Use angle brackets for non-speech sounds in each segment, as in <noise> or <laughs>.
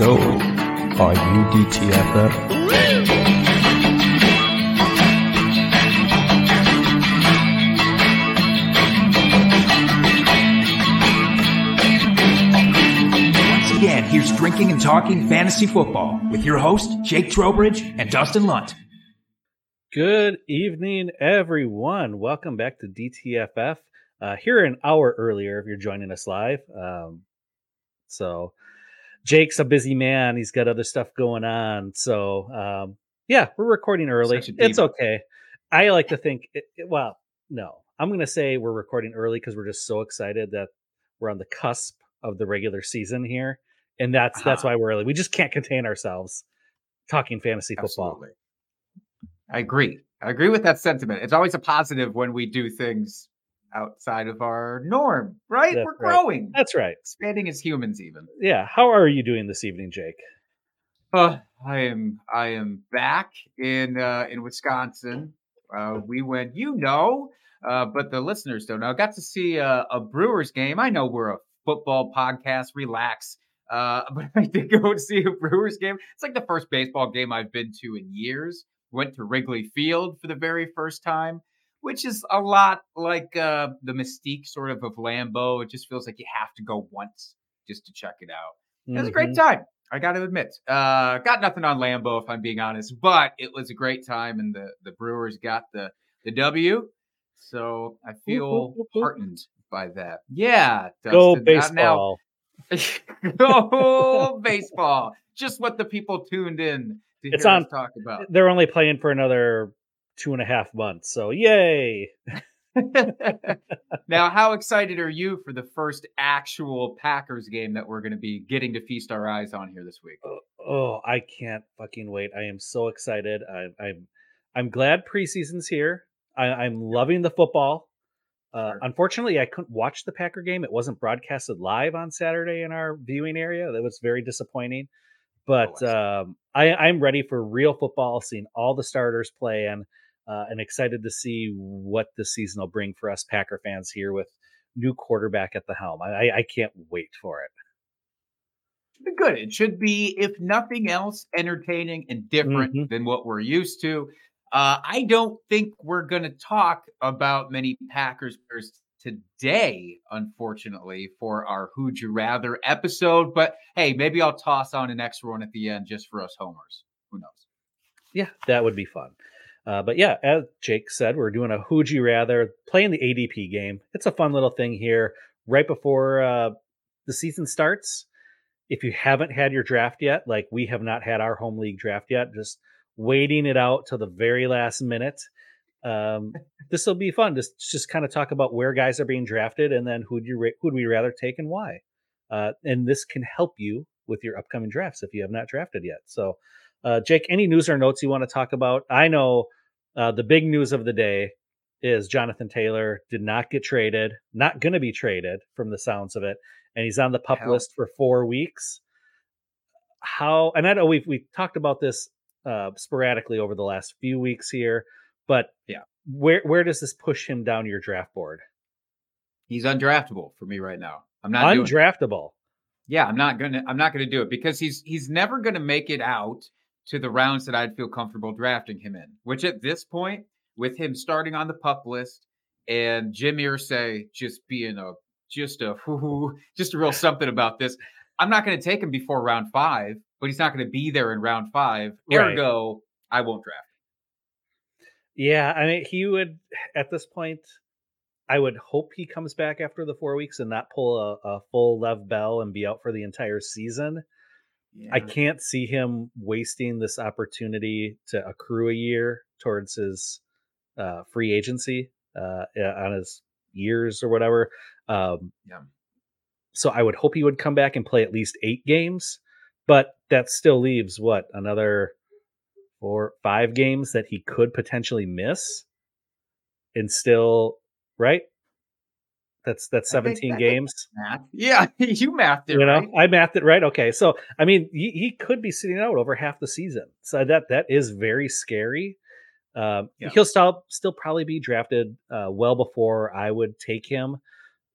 So, are you DTFF? Once again, here's Drinking and Talking Fantasy Football with your host, Jake Trowbridge and Dustin Lunt. Good evening, everyone. Welcome back to DTFF. Uh, here an hour earlier if you're joining us live. Um, so, Jake's a busy man. He's got other stuff going on. So, um, yeah, we're recording early. It's okay. I like to think, it, it- well, no, I'm going to say we're recording early because we're just so excited that we're on the cusp of the regular season here. And that's that's Ah. why we're early. We just can't contain ourselves talking fantasy football. Absolutely. I agree. I agree with that sentiment. It's always a positive when we do things outside of our norm, right? That's We're right. growing, That's right. expanding as humans, even. Yeah. How are you doing this evening, Jake? Uh, I am. I am back in uh, in Wisconsin. Uh, we went, you know, uh, but the listeners don't know. I got to see a, a Brewers game. I know we're a football podcast. Relax. Uh, <laughs> but I did go to see a Brewers game. It's like the first baseball game I've been to in years. Went to Wrigley Field for the very first time, which is a lot like uh, the mystique sort of of Lambeau. It just feels like you have to go once just to check it out. It was a great Mhm. time. I got to admit. Uh, got nothing on Lambeau if I'm being honest, but it was a great time, and the the Brewers got the the W. So I feel <laughs> heartened by that. Yeah, Go Dustin. Now- baseball. <laughs> Go baseball. Just what the people tuned in to It's hear on- us talk about. They're only playing for another two and a half months. So yay. <laughs> now, how excited are you for the first actual Packers game that we're going to be getting to feast our eyes on here this week? Oh, I can't fucking wait. I am so excited. I, I'm I'm glad preseason's here. I, I'm loving the football. Uh. Unfortunately, I couldn't watch the Packer game. It wasn't broadcasted live on Saturday in our viewing area. That was very disappointing. But Oh, I um, I, I'm ready for real football, seeing all the starters playing, uh, and excited to see what the season will bring for us Packer fans here with new quarterback at the helm. I, I, can't wait for it. good. It should be, if nothing else, entertaining and different Mhm. than what we're used to. Uh, I don't think we're going to talk about many Packers players today, unfortunately, for our Who'd You Rather episode. But hey, maybe I'll toss on an extra one at the end just for us homers. Who knows? Yeah, that would be fun. Uh, but yeah, as Jake said, we're doing a Who'd You Rather, playing the ADP game. It's a fun little thing here right before uh, the season starts. If you haven't had your draft yet, like we have not had our home league draft yet, just waiting it out till the very last minute. Um, <laughs> this will be fun. Just just kind of talk about where guys are being drafted and then who'd you ra- who'd we rather take and why. Uh, and this can help you with your upcoming drafts if you have not drafted yet. So, uh, Jake, any news or notes you want to talk about? I know uh, the big news of the day is Jonathan Taylor did not get traded, not going to be traded from the sounds of it, and he's on the pup list for four weeks. How? And I know we've we've talked about this uh, sporadically over the last few weeks here, but Yeah. where where does this push him down your draft board? He's undraftable for me right now. I'm not. Undraftable. Yeah, I'm not gonna I'm not gonna do it because he's he's never gonna make it out to the rounds that I'd feel comfortable drafting him in. Which at this point, with him starting on the pup list and Jim Irsay just being a just a whoo, <laughs> just a real something about this, I'm not gonna take him before round five, but he's not gonna be there in round five. Right. Ergo, I won't draft. Yeah, I mean, he would at this point. I would hope he comes back after the four weeks and not pull a, a full Lev Bell and be out for the entire season. Him. I can't see him wasting this opportunity to accrue a year towards his uh, free agency uh, on his years or whatever. Um, Yeah. So I would hope he would come back and play at least eight games, but that still leaves what another four, five games that he could potentially miss, and still right. That's that's seventeen I games. Math. Yeah, <laughs> you mathed it you know, right. I mathed it right. Okay, so I mean, he, he could be sitting out over half the season. So that that is very scary. Um, Yeah. He'll still still probably be drafted uh, well before I would take him.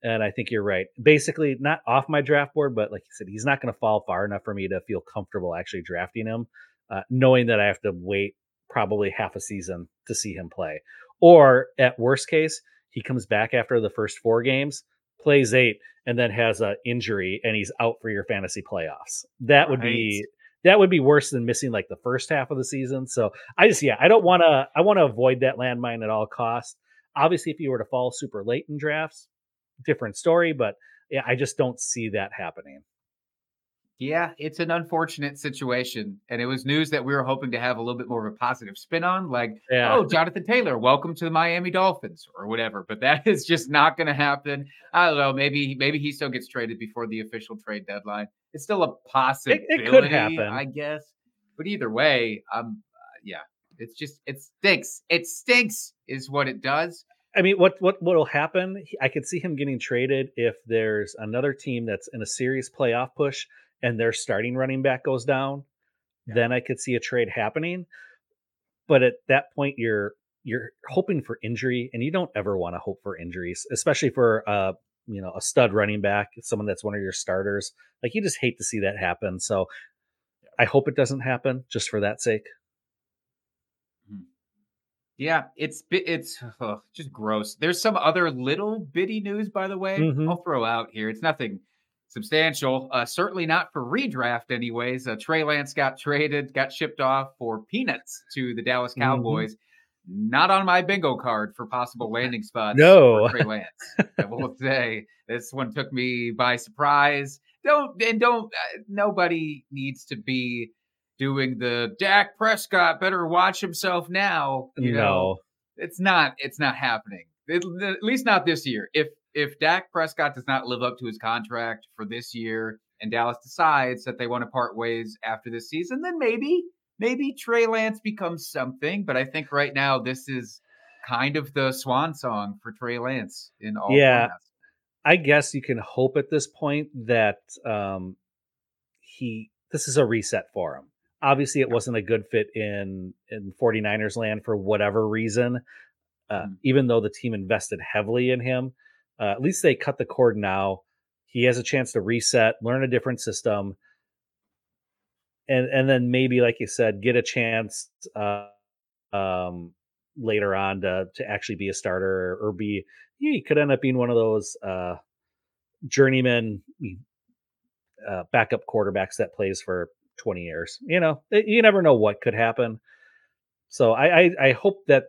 And I think you're right. Basically, not off my draft board, but like you said, he's not going to fall far enough for me to feel comfortable actually drafting him, uh, knowing that I have to wait probably half a season to see him play. Or at worst case, he comes back after the first four games, plays eight, and then has an injury and he's out for your fantasy playoffs. That would be that would be worse than missing like the first half of the season. So I just yeah, I don't want to I want to avoid that landmine at all costs. Obviously, if you were to fall super late in drafts, different story, but yeah, I just don't see that happening. Yeah, it's an unfortunate situation. And it was news that we were hoping to have a little bit more of a positive spin on, like, yeah. oh, Jonathan Taylor, welcome to the Miami Dolphins or whatever. But that <laughs> is just not going to happen. I don't know. Maybe maybe he still gets traded before the official trade deadline. It's still a possibility. It, it could happen, I guess. But either way, um, uh, yeah, it's just it stinks. It stinks, is what it does. I mean, what what what will happen? I could see him getting traded if there's another team that's in a serious playoff push and their starting running back goes down. Yeah. Then I could see a trade happening. But at that point, you're you're hoping for injury, and you don't ever want to hope for injuries, especially for uh you know a stud running back, someone that's one of your starters. Like you just hate to see that happen. So I hope it doesn't happen, just for that sake. Yeah, it's it's oh, just gross. There's some other little bitty news, by the way. Mm-hmm. I'll throw out here. It's nothing substantial. Uh, certainly not for redraft, anyways. Uh, Trey Lance got traded, got shipped off for peanuts to the Dallas mm-hmm. Cowboys. Mm-hmm. Not on my bingo card for possible landing spots. No, Trey Lance. I <laughs> will say this one took me by surprise. Don't and don't. Uh, nobody needs to be doing the Dak Prescott better watch himself now. You no. know, it's not it's not happening. It, at least not this year. If if Dak Prescott does not live up to his contract for this year and Dallas decides that they want to part ways after this season, then maybe maybe Trey Lance becomes something. But I think right now this is kind of the swan song for Trey Lance in all. Yeah, I guess you can hope at this point that um, he this is a reset for him obviously it wasn't a good fit in in 49ers land for whatever reason uh, mm. even though the team invested heavily in him uh, at least they cut the cord now he has a chance to reset learn a different system and and then maybe like you said get a chance uh, um, later on to to actually be a starter or be he could end up being one of those uh, journeyman uh, backup quarterbacks that plays for 20 years. You know, you never know what could happen. So I, I, I hope that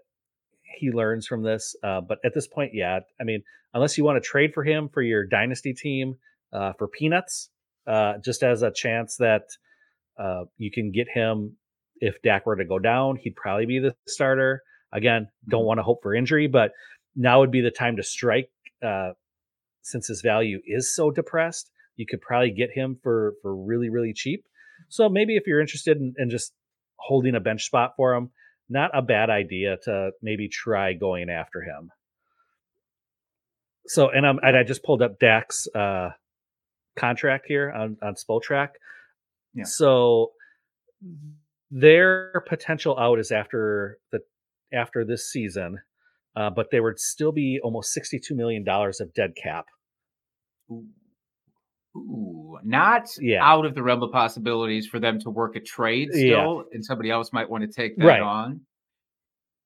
he learns from this. Uh, but at this point, yeah, I mean, unless you want to trade for him for your dynasty team uh, for peanuts, uh, just as a chance that uh, you can get him if Dak were to go down, he'd probably be the starter. Again, don't mm-hmm. want to hope for injury, but now would be the time to strike uh, since his value is so depressed. You could probably get him for for really really cheap. So maybe if you're interested in, in just holding a bench spot for him, not a bad idea to maybe try going after him. So, and I'm, and I just pulled up Dak's uh, contract here on on Spotrac. Yeah. So their potential out is after the after this season, uh, but there would still be almost sixty two million dollars of dead cap. Ooh. Ooh, not yeah. out of the realm of possibilities for them to work a trade still, yeah. and somebody else might want to take that right. on.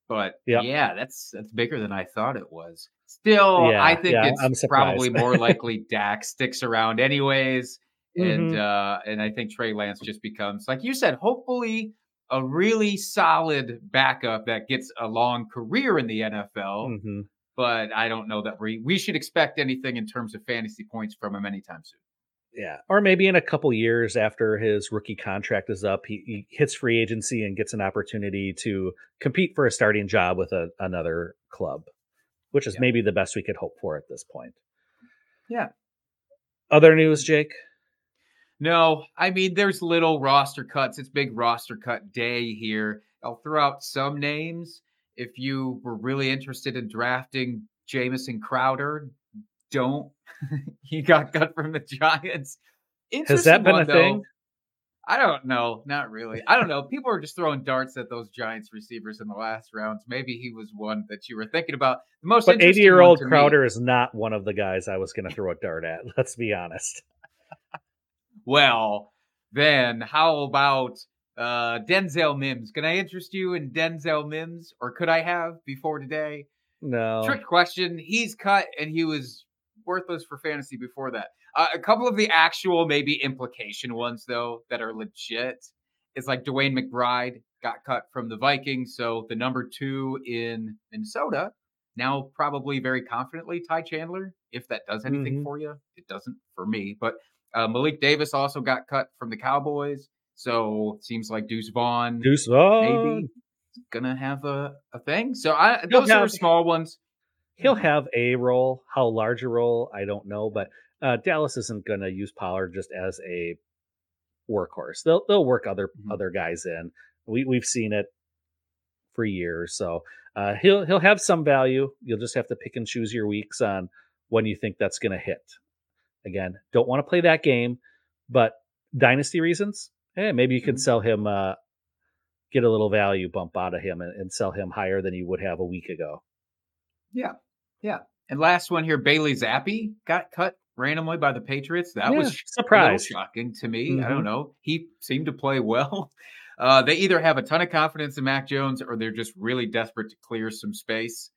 But yep. yeah, that's that's bigger than I thought it was. Still, yeah, I think it's probably more <laughs> likely Dak sticks around anyways, and mm-hmm. uh, and I think Trey Lance just becomes like you said, hopefully a really solid backup that gets a long career in the NFL. Mm-hmm. But I don't know that we we should expect anything in terms of fantasy points from him anytime soon. Yeah, or maybe in a couple years after his rookie contract is up, he, he, hits free agency and gets an opportunity to compete for a starting job with a, another club, which is yeah. maybe the best we could hope for at this point. Yeah. Other news, Jake? No, I mean there's little roster cuts. It's big roster cut day here. I'll throw out some names. If you were really interested in drafting Jamison Crowder, don't <laughs> he got cut from the Giants. Has that been one, a though. thing? I don't know. Not really. I don't know. People are just throwing darts at those Giants receivers in the last rounds. Maybe he was one that you were thinking about. The most But interesting 80 year old one to me- Crowder is not one of the guys I was going to throw a dart at. <laughs> Let's be honest. Well, then how about uh, Denzel Mims? Can I interest you in Denzel Mims, or could I have before today? No. Trick question. He's cut, and he was worthless for fantasy before that. Uh, a couple of the actual, maybe implication ones though that are legit. It's like DeWayne McBride got cut from the Vikings, so the number two in Minnesota now probably very confidently Ty Chandler. If that does anything Mhm. for you, it doesn't for me. But uh, Malik Davis also got cut from the Cowboys, so it seems like Deuce Vaughn Deuce Vaughn. maybe gonna have a, a thing. So I those are small ones. He'll have a role. How large a role, I don't know. But uh, Dallas isn't going to use Pollard just as a workhorse. They'll they'll work other Mhm. other guys in. We we've seen it for years. So uh, he'll he'll have some value. You'll just have to pick and choose your weeks on when you think that's going to hit. Again, don't want to play that game, but dynasty reasons, Hey, maybe you can Mhm. sell him, uh, get a little value bump out of him, and, and sell him higher than you would have a week ago. Yeah, yeah. And last one here, Bailey Zappe got cut randomly by the Patriots. That Yeah, was sh- a little surprise. shocking to me. I Mhm. don't know. He seemed to play well. <laughs> Uh, they either have a ton of confidence in Mac Jones or they're just really desperate to clear some space.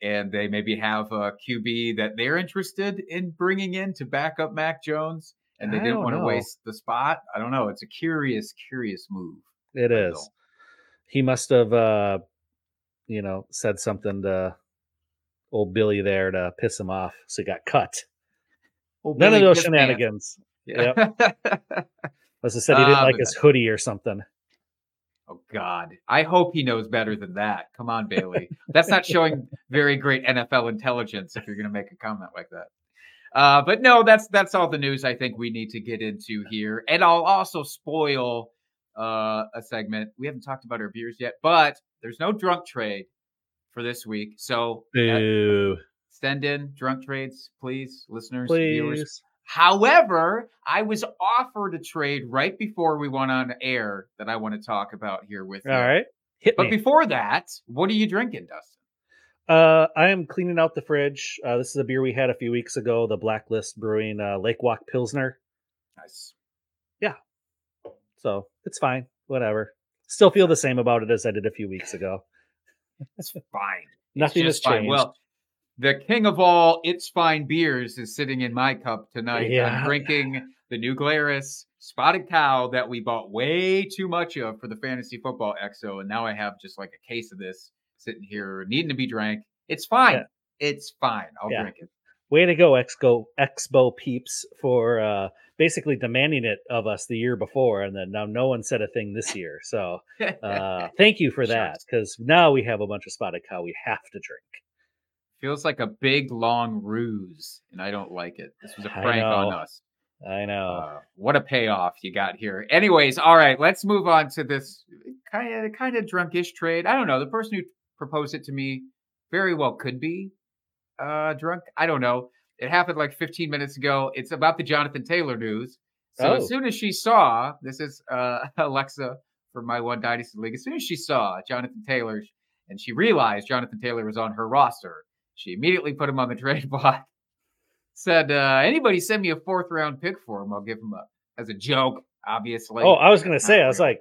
And they maybe have a QB that they're interested in bringing in to back up Mac Jones. And they I didn't want to waste the spot. I don't know. It's a curious, curious move. It is. He must have, uh, you know, said something to old Billy there to piss him off, so he got cut. Oh, None of those Man. shenanigans. Yeah. <laughs> Must have said he didn't Ah, like his hoodie or something. Oh God! I hope he knows better than that. Come on, Bailey. That's not showing very great NFL intelligence if you're going to make a comment like that. Uh, but no, that's that's all the news I think we need to get into here, and I'll also spoil uh, a segment. We haven't talked about our beers yet, but there's no drunk trade for this week, so uh, Boo. send in drunk trades, please, listeners, viewers. However, I was offered a trade right before we went on air that I want to talk about here with you. All right. Hit But me. before that, what are you drinking, Dustin? Uh, I am cleaning out the fridge. Uh, this is a beer we had a few weeks ago, the Blacklist Brewing uh, Lake Walk Pilsner. Nice. Yeah. So it's fine. Whatever. Still feel the same about it as I did a few weeks ago. <laughs> It's fine. Nothing has Just fine. changed. Well, the king of all it's fine beers is sitting in my cup tonight. Yeah. I'm drinking the New Glarus Spotted Cow that we bought way too much of for the Fantasy Football Expo, and now I have just like a case of this sitting here needing to be drank. It's fine. Yeah. It's fine. I'll Yeah. drink it. Way to go, Expo Expo peeps, for uh, basically demanding it of us the year before, and then now no one said a thing this year. So <laughs> uh, thank you for that, because now we have a bunch of spotted cow we have to drink. Feels like a big long ruse, and I don't like it. This was a prank on us. I know. Uh, what a payoff you got here. Anyways, all right, let's move on to this kind of kind of drunkish trade. I don't know. The person who proposed it to me very well could be uh drunk. I don't know. It happened like 15 minutes ago. It's about the Jonathan Taylor news. So Oh. as soon as she saw, this is uh <laughs> Alexa from my one dynasty league. As soon as she saw Jonathan Taylor and she realized Jonathan Taylor was on her roster, she immediately put him on the <laughs> trade block said, uh, anybody send me a fourth round pick for him, I'll give him up. As a joke, obviously. oh, I was gonna say, I was real. like,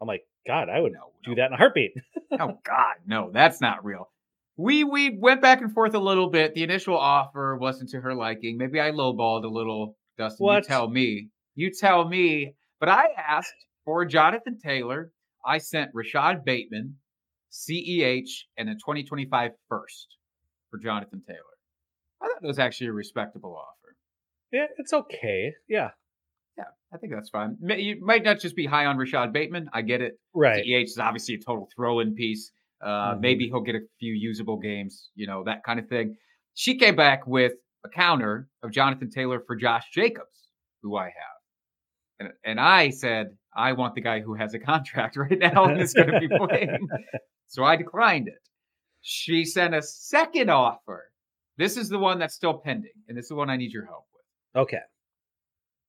I'm like, God, I would no, do no. that in a heartbeat. <laughs> oh God, no, that's not real. We we went back and forth a little bit. The initial offer wasn't to her liking. Maybe I lowballed a little. Dustin, What? you tell me. You tell me. But I asked for Jonathan Taylor. I sent Rashod Bateman, CEH, and a 2025 first for Jonathan Taylor. I thought that was actually a respectable offer. Yeah, it's okay. Yeah, Yeah, I think that's fine. You might not just be high on Rashod Bateman. I get it. right. CEH is obviously a total throw-in piece. Uh, Mhm. Maybe he'll get a few usable games, you know, that kind of thing. She came back with a counter of Jonathan Taylor for Josh Jacobs, who I have. And, and I said, I want the guy who has a contract <laughs> right now and is going to be <laughs> playing. so I declined it. She sent a second offer. This is the one that's still pending, and this is the one I need your help with. Okay.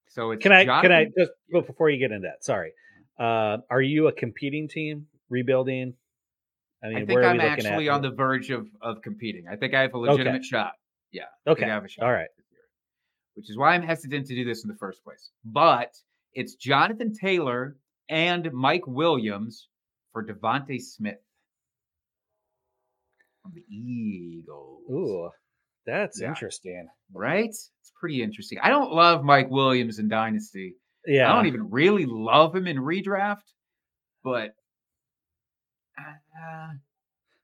So it's Can I can I just before you get into that? Sorry, uh, are you a competing team rebuilding? I mean, I think I'm actually on the verge of of competing. I think I have a legitimate shot. Yeah. Okay, I have a shot all right. year, Which is why I'm hesitant to do this in the first place. But it's Jonathan Taylor and Mike Williams for DeVonta Smith from the Eagles. Ooh, that's Yeah. interesting. Right? It's pretty interesting. I don't love Mike Williams in Dynasty. Yeah, I don't even really love him in redraft, but uh,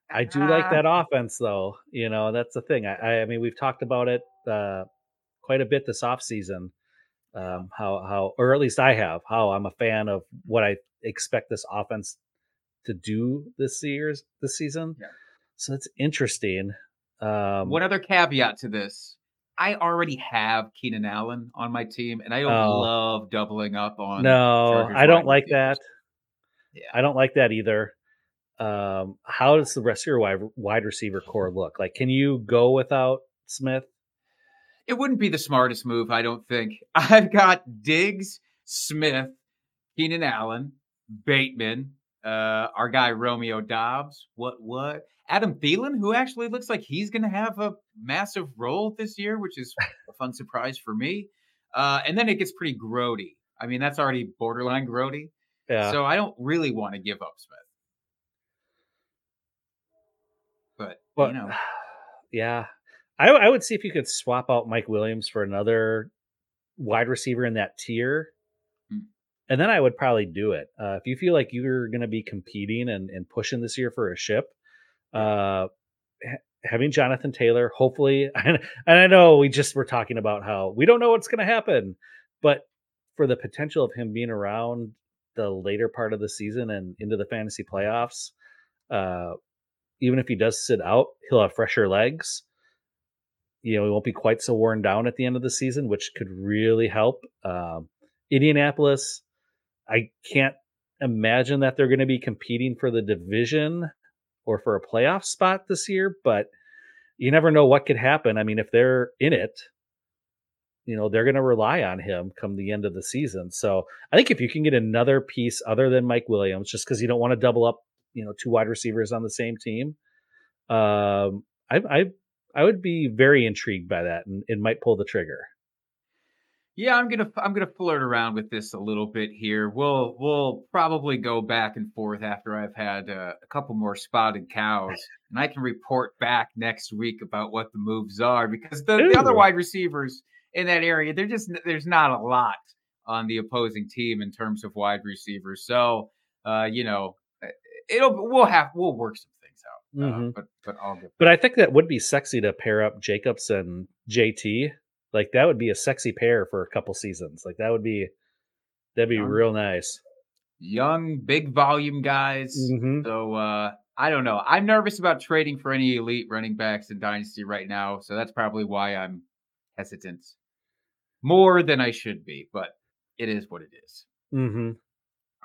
I do like ah, that offense, though. You know, that's the thing. I, I, mean, we've talked about it uh, quite a bit this offseason. Um, how, how, or at least I have, how I'm a fan of what I expect this offense to do this year's this season. Yeah. So it's interesting. Um, One other caveat to this. I already have Keenan Allen on my team, and I don't Oh. love doubling up on. no, Chargers I don't like that. Yeah. I don't like that either. Um, how does the rest of your wide, wide receiver core look? Like, can you go without Smith? It wouldn't be the smartest move, I don't think. <laughs> I've got Diggs, Smith, Keenan Allen, Bateman, uh, our guy Romeo Doubs. What what? Adam Thielen, who actually looks like he's going to have a massive role this year, which is a fun surprise for me. Uh, and then it gets pretty grody. I mean, that's already borderline grody. Yeah. So I don't really want to give up Smith. But, you know, <sighs> yeah, I, I would see if you could swap out Mike Williams for another wide receiver in that tier, Hmm. and then I would probably do it. Uh, if you feel like you're going to be competing and, and pushing this year for a ship, uh, ha- having Jonathan Taylor, hopefully, <laughs> and, and I know we just were talking about how we don't know what's going to happen, but for the potential of him being around the later part of the season and into the fantasy playoffs, uh, even if he does sit out, he'll have fresher legs. You know, he won't be quite so worn down at the end of the season, which could really help. Um, Indianapolis, I can't imagine that they're going to be competing for the division or for a playoff spot this year, but you never know what could happen. I mean, if they're in it, you know, they're going to rely on him come the end of the season. So I think if you can get another piece other than Mike Williams, just because you don't want to double up, you know, two wide receivers on the same team, um, I, I, I would be very intrigued by that and it might pull the trigger. Yeah, I'm gonna I'm gonna flirt around with this a little bit here. We'll we'll probably go back and forth after I've had uh, a couple more spotted cows, and I can report back next week about what the moves are because the, the other wide receivers in that area, they're just there's not a lot on the opposing team in terms of wide receivers. So, uh, you know, it'll we'll have we'll work some things out. Uh, Mhm. but but I'll get But I think that would be sexy to pair up Jacobs and JT. Like that would be a sexy pair for a couple seasons. Like that would be that'd be real nice. young, big volume guys. Mhm. So uh, I don't know. I'm nervous about trading for any elite running backs in Dynasty right now. So that's probably why I'm hesitant more than I should be. But it is what it is. Mm-hmm.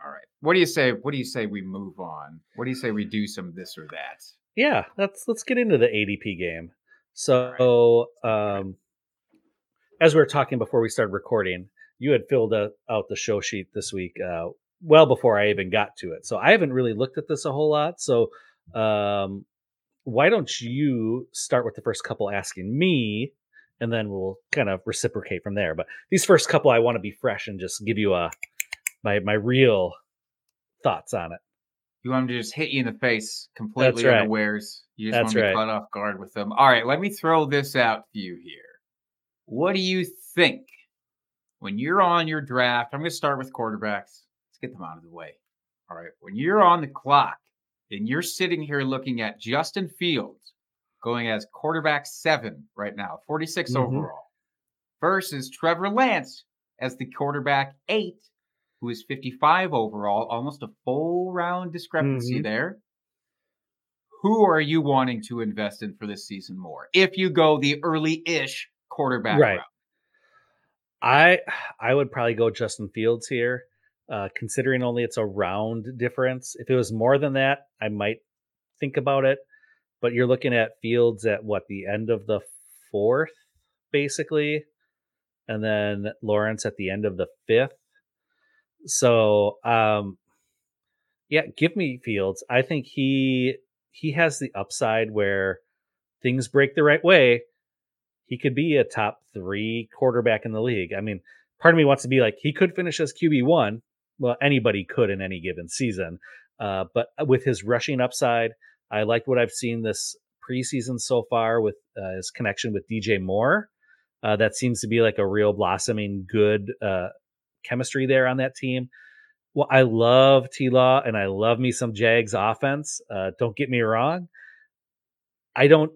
All right. What do you say? What do you say we move on? What do you say we do some this or that? Yeah, let's let's get into the ADP game. So, um, as we were talking before we started recording, you had filled out out the show sheet this week, uh, well before I even got to it. So I haven't really looked at this a whole lot. So, um, why don't you start with the first couple asking me, and then we'll kind of reciprocate from there. But these first couple, I want to be fresh and just give you a my my real thoughts on it. You want me to just hit you in the face completely right. unawares? You just That's want right. to caught off guard with them. All right, let me throw this out to you here. What do you think when you're on your draft? I'm going to start with quarterbacks. Let's get them out of the way. All right, when you're on the clock and you're sitting here looking at Justin Fields going as quarterback seven right now, 46 Mhm. overall, versus Trevor Lawrence as the quarterback eight, who is 55 overall, almost a full round discrepancy Mhm. there. Who are you wanting to invest in for this season more? If you go the early ish quarterback Right. route. I <sighs> I would probably go Justin Fields here, uh, considering only it's a round difference. If it was more than that, I might think about it. But you're looking at Fields at what the end of the fourth, basically, and then Lawrence at the end of the fifth. So, um, yeah, give me Fields. I think he he has the upside where things break the right way. He could be a top three quarterback in the league. I mean, part of me wants to be like he could finish as QB one. Well, anybody could in any given season. Uh, but with his rushing upside, I like what I've seen this preseason so far with uh, his connection with DJ Moore. Uh, that seems to be like a real blossoming good uh, chemistry there on that team. Well, I love T Law and I love me some Jags offense. Uh, don't get me wrong. I don't.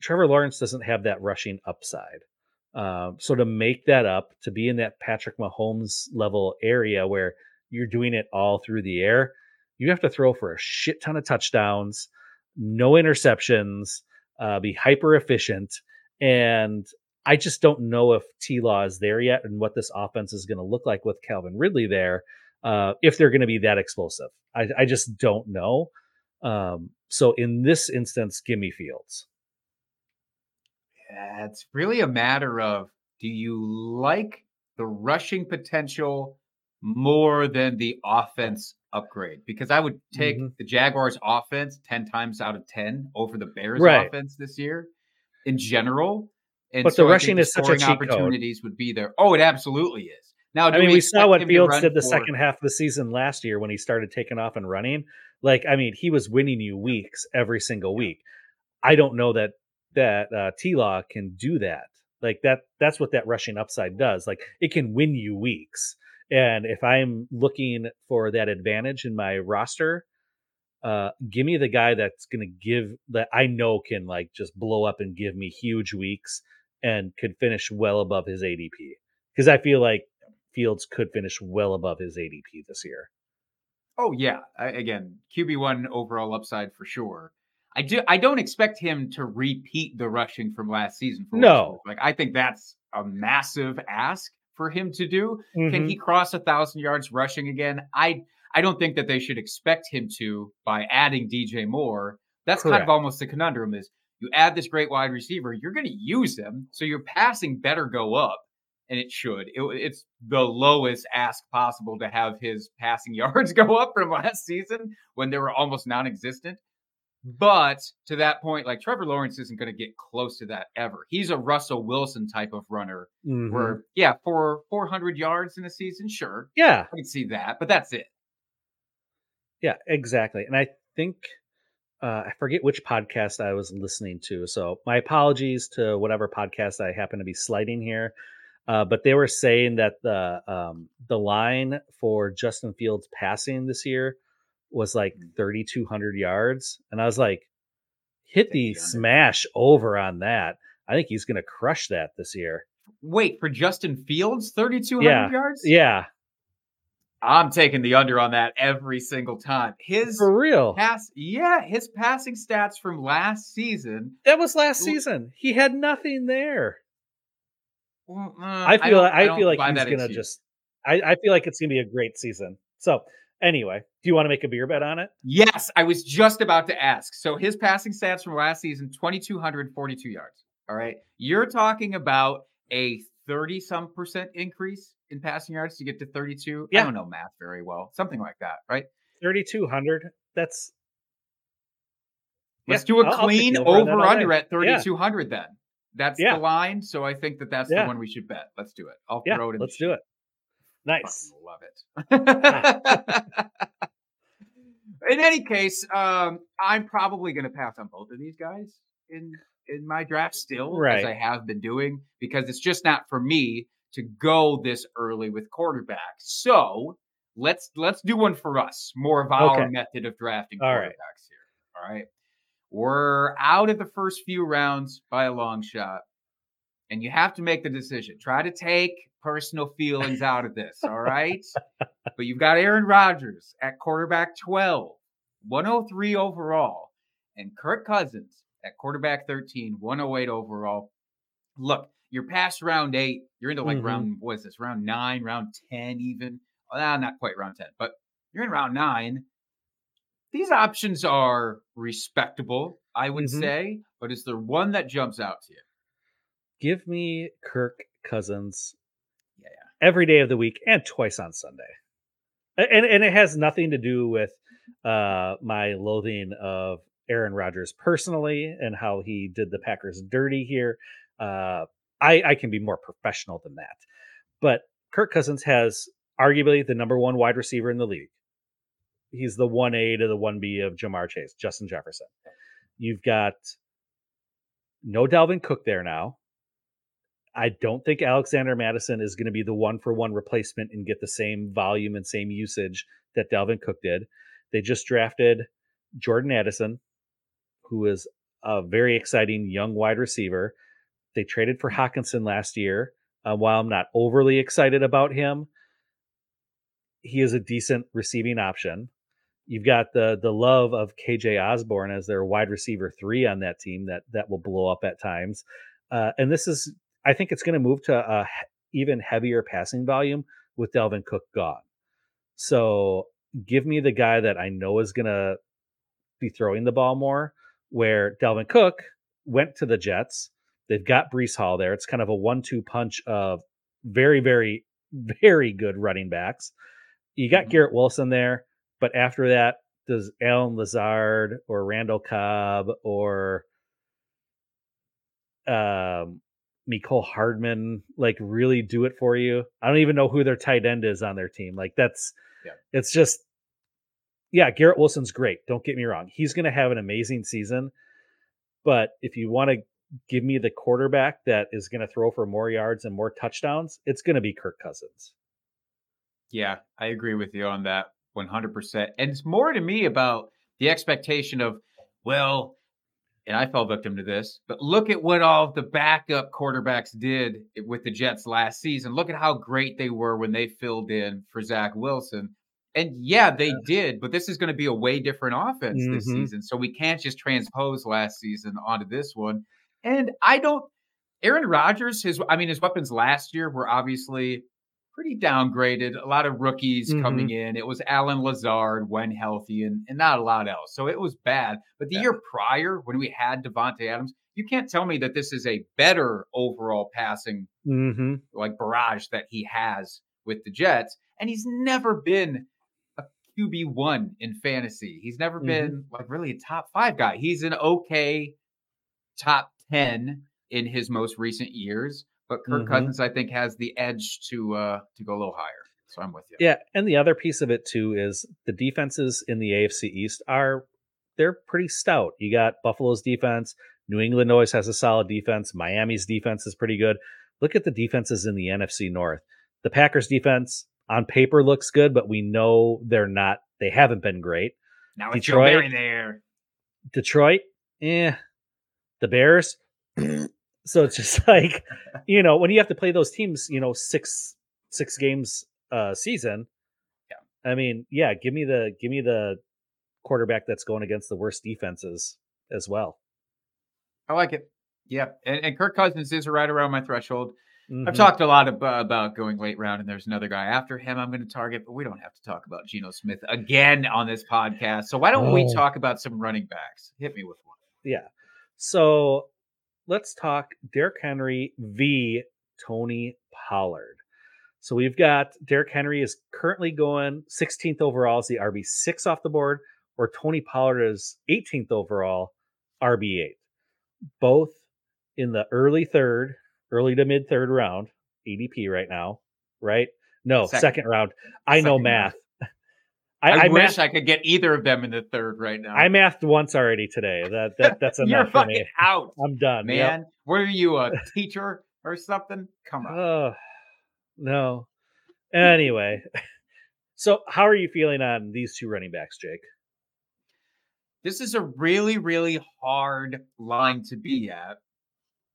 Trevor Lawrence doesn't have that rushing upside. Um, so to make that up, to be in that Patrick Mahomes level area where you're doing it all through the air, you have to throw for a shit ton of touchdowns, no interceptions, uh, be hyper efficient, and I just don't know if T Law is there yet and what this offense is going to look like with Calvin Ridley there. Uh, if they're going to be that explosive, I, I just don't know. Um, so in this instance, give me Fields. Yeah, it's really a matter of do you like the rushing potential more than the offense upgrade? Because I would take mm-hmm. the Jaguars offense 10 times out of 10 over the Bears right. offense this year in general. And but so the rushing is such a cheat opportunities code. would be there. Oh, it absolutely is. Now, I mean, we, saw what Fields did the second half of the season last year when he started taking off and running. Like, I mean, he was winning you weeks every single week. I don't know that that uh, T Law can do that. Like that, that's what that rushing upside does. Like it can win you weeks. And if I'm looking for that advantage in my roster, uh, give me the guy that's going to give that I know can like just blow up and give me huge weeks and could finish well above his ADP. Because I feel like Fields could finish well above his ADP this year. Oh yeah, I, again, QB one overall upside for sure. I do. I don't expect him to repeat the rushing from last season. no, like I think that's a massive ask for him to do. Mm-hmm. Can he cross a thousand yards rushing again? I I don't think that they should expect him to by adding DJ Moore. That's Correct. kind of almost the conundrum is you add this great wide receiver, you're going to use him, so your passing better go up, and it should. It, it's the lowest ask possible to have his <laughs> passing yards go up from last season when they were almost non-existent. But to that point, like Trevor Lawrence isn't going to get close to that ever. He's a Russell Wilson type of runner mm-hmm. where, yeah, for 400 yards in a season, sure. Yeah. I can see that, but that's it. Yeah, exactly. And I think, uh, I forget which podcast I was listening to. So my apologies to whatever podcast I happen to be sliding here. Uh, but they were saying that the um, the line for Justin Fields passing this year was like mm. 3,200 yards. And I was like, hit the smash over on that. I think he's going to crush that this year. Wait, for Justin Fields, 3,200 yeah. yards? Yeah. I'm taking the under on that every single time. His for real pass, yeah, his passing stats from last season. That was last season. He had nothing there. Well, uh, I feel I, I feel like he's gonna just. I, I feel like it's gonna be a great season. So Anyway, do you want to make a beer bet on it? Yes, I was just about to ask. So his passing stats from last season 2,242 yards. All right. You're talking about a 30 some percent increase in passing yards to get to 32. Yeah. I don't know math very well. Something like that, right? 3,200. That's. Let's yeah, do a I'll, clean I'll over under at 3,200 yeah. then. That's the line. So I think that that's the one we should bet. Let's do it. I'll throw it in. Let's do it. Nice. Love it. <laughs> in any case, um, I'm probably going to pass on both of these guys in in my draft still, right. as I have been doing, because it's just not for me to go this early with quarterbacks. So let's let's do one for us, more of our okay. method of drafting All quarterbacks right. here. All right, we're out of the first few rounds by a long shot, and you have to make the decision. Try to take personal feelings out of this, all right? <laughs> but you've got Aaron Rodgers at quarterback 12, 103 overall, and Kirk Cousins at quarterback 13, 108 overall. Look, you're past round eight. You're into like mm-hmm. round, what is this, round nine, round 10 even? Well, not quite round 10, but you're in round nine. These options are respectable, I would mm-hmm. say, but is there one that jumps out to you? Give me Kirk Cousins Yeah, every day of the week and twice on Sunday. And and it has nothing to do with uh my loathing of Aaron Rodgers personally and how he did the Packers dirty here. Uh I I can be more professional than that. But Kirk Cousins has arguably the number one wide receiver in the league. He's the 1A to the 1B of Ja'Marr Chase, Justin Jefferson. You've got no Dalvin Cook there now. I don't think Alexander Mattison is going to be the one for one replacement and get the same volume and same usage that Dalvin Cook did. They just drafted Jordan Addison, who is a very exciting young wide receiver. They traded for Hockenson last year. Uh, while I'm not overly excited about him, he is a decent receiving option. You've got the the love of KJ Osborne as their wide receiver three on that team that that will blow up at times. Uh, and this is, I think, it's going to move to a even heavier passing volume with Dalvin Cook gone. So give me the guy that I know is going to be throwing the ball more. Where Dalvin Cook went to the Jets, they've got Breece Hall there. It's kind of a one-two punch of very, very, <laughs> very good running backs. You got Mhm. Garrett Wilson there, but after that, does Allen Lazard or Randall Cobb or um Mecole Hardman like really do it for you? I don't even know who their tight end is on their team. Like that's Yeah. it's just yeah, Garrett Wilson's great. Don't get me wrong. He's going to have an amazing season. But if you want to give me the quarterback that is going to throw for more yards and more touchdowns, it's going to be Kirk Cousins. Yeah, I agree with you on that 100%. And it's more to me about the expectation of, well, and I fell victim to this, but look at what all the backup quarterbacks did with the Jets last season. Look at how great they were when they filled in for Zach Wilson. And yeah, they did, but this is going to be a way different offense this Mhm. season. So we can't just transpose last season onto this one. And I don't, Aaron Rodgers, his, I mean, his weapons last year were obviously pretty downgraded. A lot of rookies coming in. It was Allen Lazard when healthy and, and not a lot else. So it was bad. But the Yeah. year prior, when we had Davante Adams, you can't tell me that this is a better overall passing Mm-hmm. like barrage that he has with the Jets. And he's never been QB one in fantasy. He's never Mhm. been like really a top five guy. He's an okay top 10 in his most recent years. But Kirk Mhm. Cousins, I think, has the edge to uh to go a little higher. So I'm with you. Yeah, and the other piece of it too is the defenses in the AFC East are they're pretty stout. You got Buffalo's defense, New England always has a solid defense, Miami's defense is pretty good. Look at the defenses in the NFC North. The Packers defense on paper looks good, but we know they're not they haven't been great. Now it's Detroit. Joe Barry there. Detroit, eh. The Bears. <clears throat> so it's just <laughs> like, you know, when you have to play those teams, you know, six six games a season. Yeah. I mean, yeah, give me the give me the quarterback that's going against the worst defenses as well. I like it. Yeah, and, and Kirk Cousins is right around my threshold. I've Mhm. talked a lot about, about going late round, and there's another guy after him I'm going to target, but we don't have to talk about Geno Smith again on this podcast. So why don't we Oh. talk about some running backs? Hit me with one. Yeah. So let's talk Derrick Henry v. Tony Pollard. So we've got Derrick Henry is currently going 16th overall as the RB6 off the board, or Tony Pollard is 18th overall, RB8. Both in the early third, early to mid third round, ADP right now, right? No, second, Second. round. I know Second math. I, I, I, wish mathed, I could get either of them in the third right now. I mathed once already today. That, that that's <laughs> You're enough for fucking me. out, I'm done. man. Yep. Are you, a <laughs> teacher or something? Come on. Oh, no. Anyway, <laughs> so how are you feeling on these two running backs, Jake? this is a really, really hard line to be at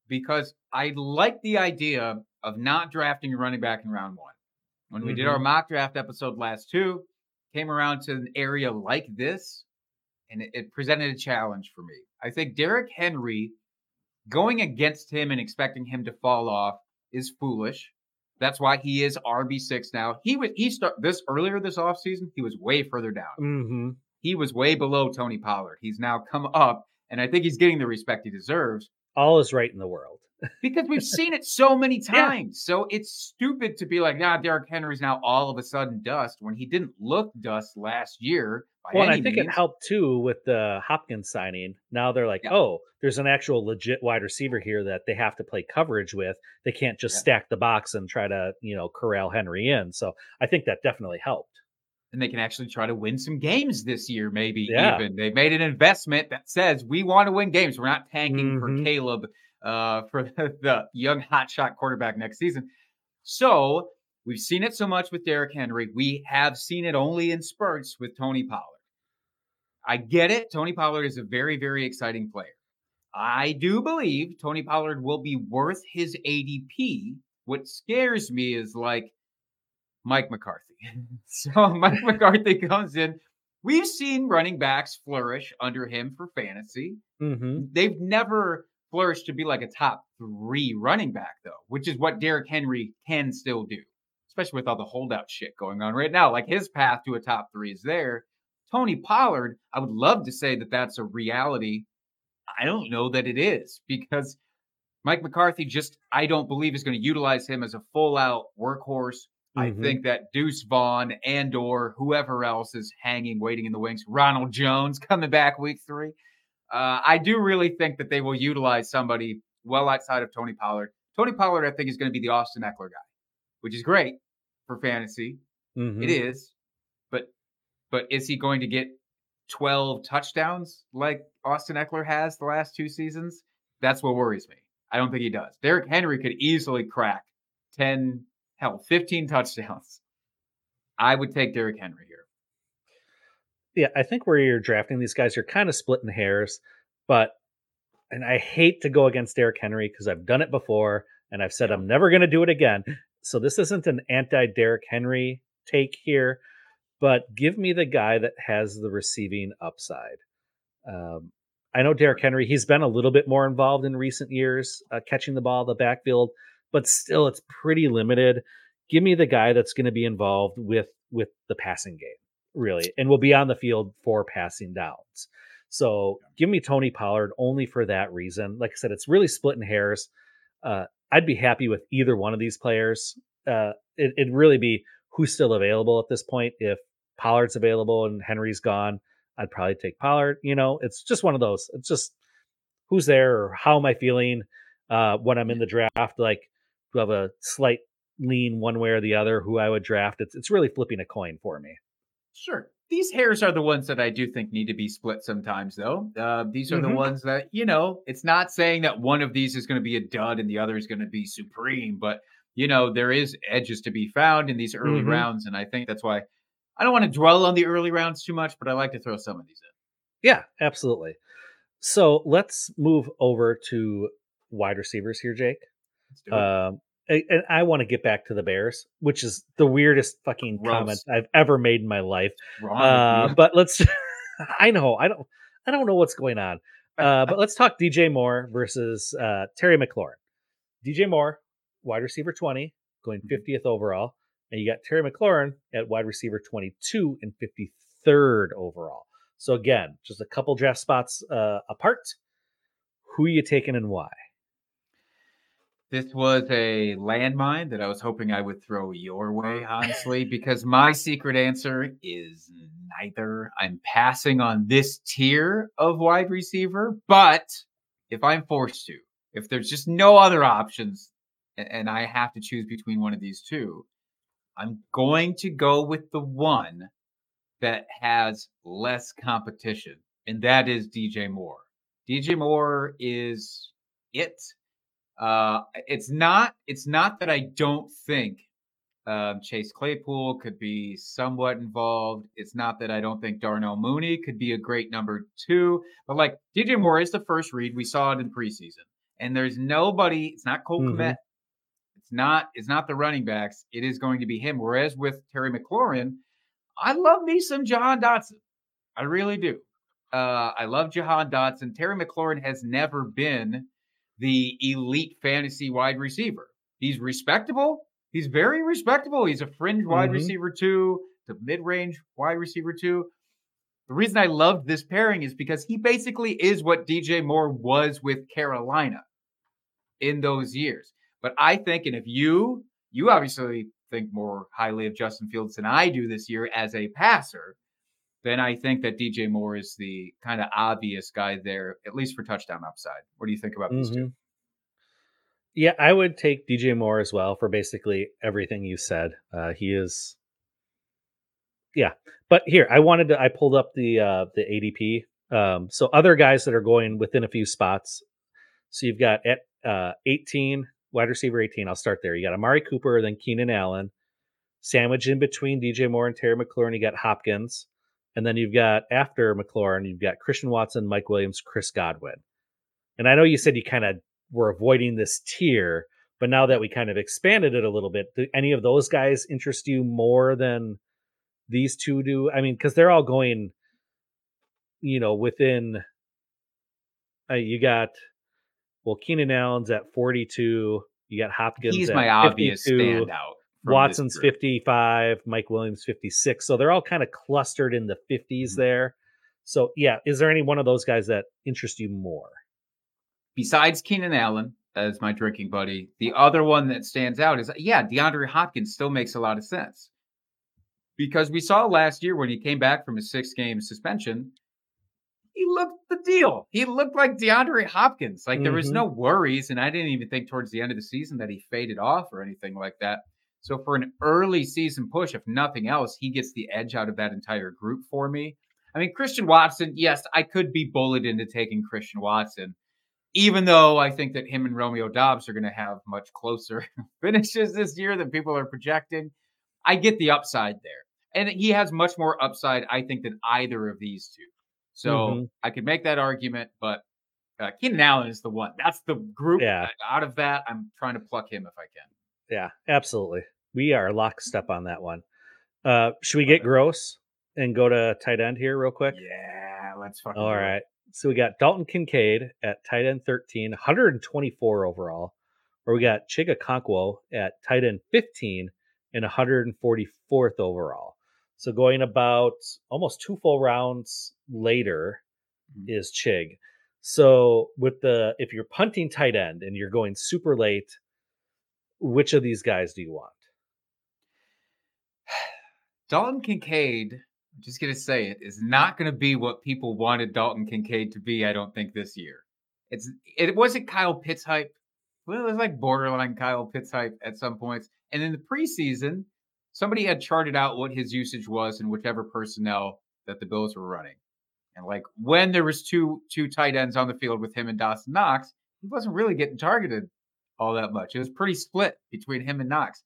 because I like the idea of not drafting a running back in round one. When we did our mock draft episode last two, came around to an area like this, and it, it presented a challenge for me. I think Derrick Henry going against him and expecting him to fall off is foolish. That's why he is RB six now. He was he start this earlier this offseason, he was way further down Mm-hmm. he was way below Tony Pollard. He's now come up, and I think he's getting the respect he deserves. All is right in the world. <laughs> because we've seen it so many Yeah. times. So it's stupid to be like, nah, Derrick Henry's now all of a sudden dust when he didn't look dust last year. By Well, I think it helped too with the Hopkins signing. Now they're like, Yeah. oh, there's an actual legit wide receiver here that they have to play coverage with. They can't just Yeah. stack the box and try to, you know, corral Henry in. So I think that definitely helped. And they can actually try to win some games this year, maybe Yeah. even. They made an investment that says we want to win games. We're not tanking for Mhm. Caleb uh, for the, <laughs> the young hotshot quarterback next season. So we've seen it so much with Derrick Henry. We have seen it only in spurts with Tony Pollard. I get it. Tony Pollard is a very, very exciting player. I do believe Tony Pollard will be worth his ADP. What scares me is like Mike McCarthy. <laughs> so Mike <laughs> McCarthy comes in. We've seen running backs flourish under him for fantasy. hmm They've never flourished to be like a top three running back, though, which is what Derrick Henry can still do, especially with all the holdout shit going on right now. Like his path to a top three is there. Tony Pollard, I would love to say that that's a reality. I don't know that it is because Mike McCarthy just, I don't believe is going to utilize him as a full out workhorse. I Mhm. think that Deuce Vaughn and or whoever else is hanging, waiting in the wings, Ronald Jones coming back week three. Uh, I do really think that they will utilize somebody well outside of Tony Pollard. Tony Pollard, I think, is going to be the Austin Ekeler guy, which is great for fantasy. hmm It is, but but is he going to get 12 touchdowns like Austin Ekeler has the last two seasons? That's what worries me. I don't think he does. Derrick Henry could easily crack 10, hell, 15 touchdowns. I would take Derrick Henry here. Yeah, I think where you're drafting these guys, you're kind of splitting hairs, but and I hate to go against Derrick Henry because I've done it before and I've said I'm never going to do it again. So this isn't an anti Derrick Henry take here, but give me the guy that has the receiving upside. Um, I know Derrick Henry, he's been a little bit more involved in recent years, uh, catching the ball in the backfield, but still it's pretty limited. Give me the guy that's going to be involved with with the passing game really, and will be on the field for passing downs. So give me Tony Pollard only for that reason. Like I said, it's really splitting hairs. Uh, I'd be happy with either one of these players. Uh, it, it'd really be who's still available at this point. If Pollard's available and Henry's gone, I'd probably take Pollard. You know, it's just one of those. It's just who's there or how am I feeling uh, when I'm in the draft? Like, I have a slight lean one way or the other who I would draft? It's it's really flipping a coin for me. Sure. These hairs are the ones that I do think need to be split sometimes, though. Uh, these are the Mhm. ones that, you know, it's not saying that one of these is going to be a dud and the other is going to be supreme, but, you know, there is edges to be found in these early Mhm. rounds. And I think that's why I don't want to dwell on the early rounds too much, but I like to throw some of these in. Yeah, absolutely. So let's move over to wide receivers here, Jake. Um, and I want to get back to the Bears, which is the weirdest fucking Gross. comment I've ever made in my life. Uh, <laughs> but let's. <laughs> I know I don't. I don't know what's going on. Uh, but let's talk DJ Moore versus uh, Terry McLaurin. DJ Moore, wide receiver twenty, going Mhm. fiftieth overall, and you got Terry McLaurin at wide receiver twenty-two and fifty-third overall. So again, just a couple draft spots uh, apart. Who you taking and why? This was a landmine that I was hoping I would throw your way, honestly, because my secret answer is neither. I'm passing on this tier of wide receiver, but if I'm forced to, if there's just no other options and I have to choose between one of these two, I'm going to go with the one that has less competition, and that is DJ Moore. DJ Moore is it. Uh, it's not. It's not that I don't think um, Chase Claypool could be somewhat involved. It's not that I don't think Darnell Mooney could be a great number two. But like DJ Moore is the first read. We saw it in preseason, and there's nobody. It's not Cole Mhm. Kmet. It's not. It's not the running backs. It is going to be him. Whereas with Terry McLaurin, I love me some Jahan Dotson. I really do. Uh, I love Jahan Dotson. Terry McLaurin has never been the elite fantasy wide receiver. He's respectable. He's very respectable. He's a fringe wide Mhm. receiver two, to mid range wide receiver too. The reason I loved this pairing is because he basically is what DJ Moore was with Carolina. in those years. But I think, and if you you obviously think more highly of Justin Fields than I do this year as a passer, then I think that DJ Moore is the kind of obvious guy there, at least for touchdown upside. What do you think about these Mm-hmm. two? Yeah, I would take DJ Moore as well for basically everything you said. Uh, he is, yeah. But here, I wanted to. I pulled up the uh, the ADP. Um, so other guys that are going within a few spots. So you've got at uh, 18 wide receiver 18. I'll start there. You got Amari Cooper, then Keenan Allen, sandwiched in between DJ Moore and Terry McLaurin. You got Hopkins, and then you've got after McLaurin, you've got Christian Watson, Mike Williams, Chris Godwin. And I know you said you kind of were avoiding this tier, but now that we kind of expanded it a little bit, do any of those guys interest you more than these two do? I mean, because they're all going, you know, within. Uh, you got well, Keenan Allen's at forty-two. You got Hopkins. He's my obvious standout. Watson's 55, Mike Williams 56. So they're all kind of clustered in the 50s Mhm. there. So yeah, is there any one of those guys that interest you more? besides Keenan Allen as my drinking buddy, the other one that stands out is yeah, DeAndre Hopkins still makes a lot of sense. Because we saw last year when he came back from his six game suspension, he looked the deal. He looked like DeAndre Hopkins. Like there was Mhm. no worries. And I didn't even think towards the end of the season that he faded off or anything like that. So for an early season push, if nothing else, he gets the edge out of that entire group for me. I mean, Christian Watson, yes, I could be bullied into taking Christian Watson even though I think that him and Romeo Doubs are going to have much closer <laughs> finishes this year than people are projecting, I get the upside there. And he has much more upside, I think, than either of these two. So Mhm. I could make that argument, but uh, Keenan Allen is the one. That's the group. Yeah. Out of that, I'm trying to pluck him if I can. Yeah, absolutely. We are lockstep on that one. Uh, should we get gross and go to tight end here real quick? Yeah, let's fucking. All right. So we got Dalton Kincaid at tight end 13, 124 overall. Or we got Chig Okonkwo at tight end 15 and 144th overall. So going about almost two full rounds later Mhm. is Chig. So with the if you're punting tight end and you're going super late, which of these guys do you want? <sighs> Dalton Kincaid, I'm just going to say it, is not going to be what people wanted Dalton Kincaid to be, I don't think, this year. It's It wasn't Kyle Pitts hype. Well, it was like borderline Kyle Pitts hype at some points. And in the preseason, somebody had charted out what his usage was in whichever personnel that the Bills were running. And like when there was two two tight ends on the field with him and Dawson Knox, he wasn't really getting targeted all that much. It was pretty split between him and Knox.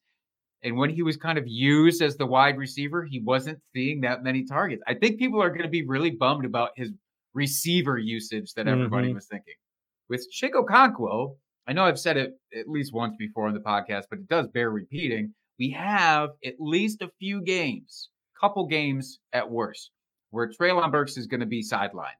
And when he was kind of used as the wide receiver, he wasn't seeing that many targets. I think people are going to be really bummed about his receiver usage that everybody Mhm. was thinking. With Chig Okonkwo, I know I've said it at least once before on the podcast, but it does bear repeating. We have at least a few games, couple games at worst, where Treylon Burks is going to be sidelined.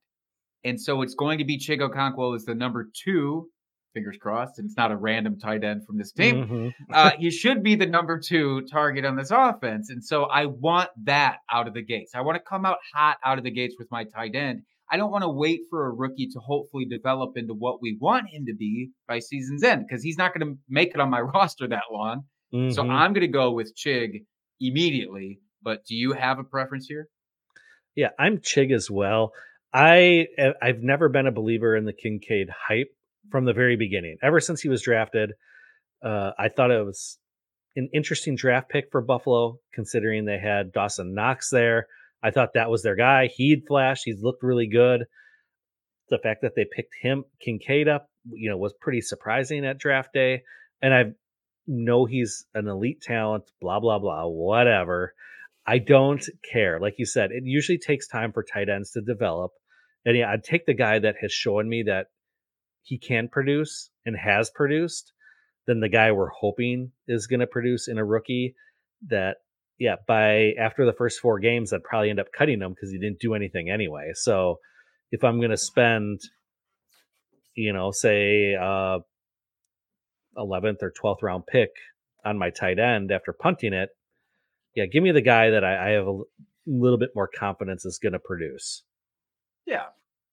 And so it's going to be Chig Okonkwo as the number two, fingers crossed, and it's not a random tight end from this team Mhm. uh, <laughs> he should be the number two target on this offense. And so I want that out of the gates. I want to come out hot out of the gates with my tight end. I don't want to wait for a rookie to hopefully develop into what we want him to be by season's end because he's not going to make it on my <laughs> roster that long. So Mhm. I'm going to go with Chig immediately. But do you have a preference here? Yeah, I'm Chig as well. I eh, I've never been a believer in the Kincaid hype from the very beginning. Ever since he was drafted, uh, I thought it was an interesting draft pick for Buffalo, considering they had Dawson Knox there. I thought that was their guy. He'd flashed. He's looked really good. The fact that they picked him Kincaid up, you know, was pretty surprising at draft day. And I know he's an elite talent. Blah blah blah. Whatever. I don't care. Like you said, it usually takes time for tight ends to develop. And yeah, I'd take the guy that has shown me that he can produce and has produced than the guy we're hoping is going to produce in a rookie that yeah by after the first four games i'd probably end up cutting him because he didn't do anything anyway so if i'm going to spend you know say uh 11th or 12th round pick on my tight end after punting it yeah give me the guy that i, I have a little bit more confidence is going to produce Yeah.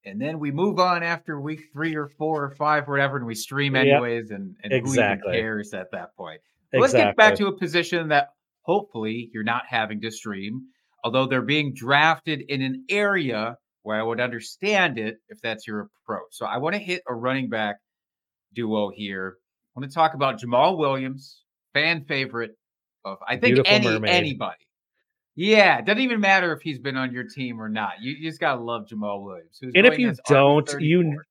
And then we move on after week three or four or five or whatever, and we stream Yep. anyways, and, and Exactly. who even cares at that point? But Let's get back to a position that hopefully you're not having to stream, although they're being drafted in an area where I would understand it if that's your approach. So I want to hit a running back duo here. I want to talk about Jamal Williams, fan favorite of I think Beautiful any mermaid. anybody. Yeah, it doesn't even matter if he's been on your team or not. You, you just gotta love Jamal Williams. who's And if you don't, you-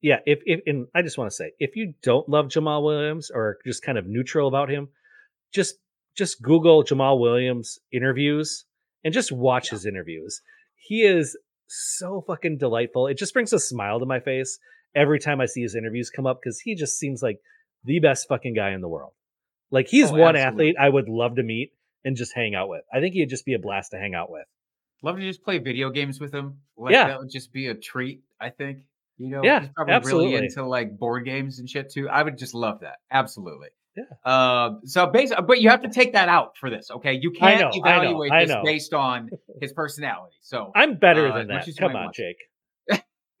yeah, if, if and I just want to say, if you don't love Jamal Williams or just kind of neutral about him, just just Google Jamal Williams interviews and just watch his interviews. He is so fucking delightful. It just brings a smile to my face every time I see his interviews come up because he just seems like the best fucking guy in the world. Like he's Oh, one absolutely. athlete I would love to meet and just hang out with. I think he'd just be a blast to hang out with. love to just play video games with him. Like Yeah. that would just be a treat, I think. You know, Yeah, he's probably absolutely. really into like board games and shit too. I would just love that. Absolutely. Yeah. Uh, so basically, but you have to take that out for this, okay? You can't know, I know, evaluate I this know. based on <laughs> his personality. So, I'm better Uh, than that. Come on. Jake. <laughs>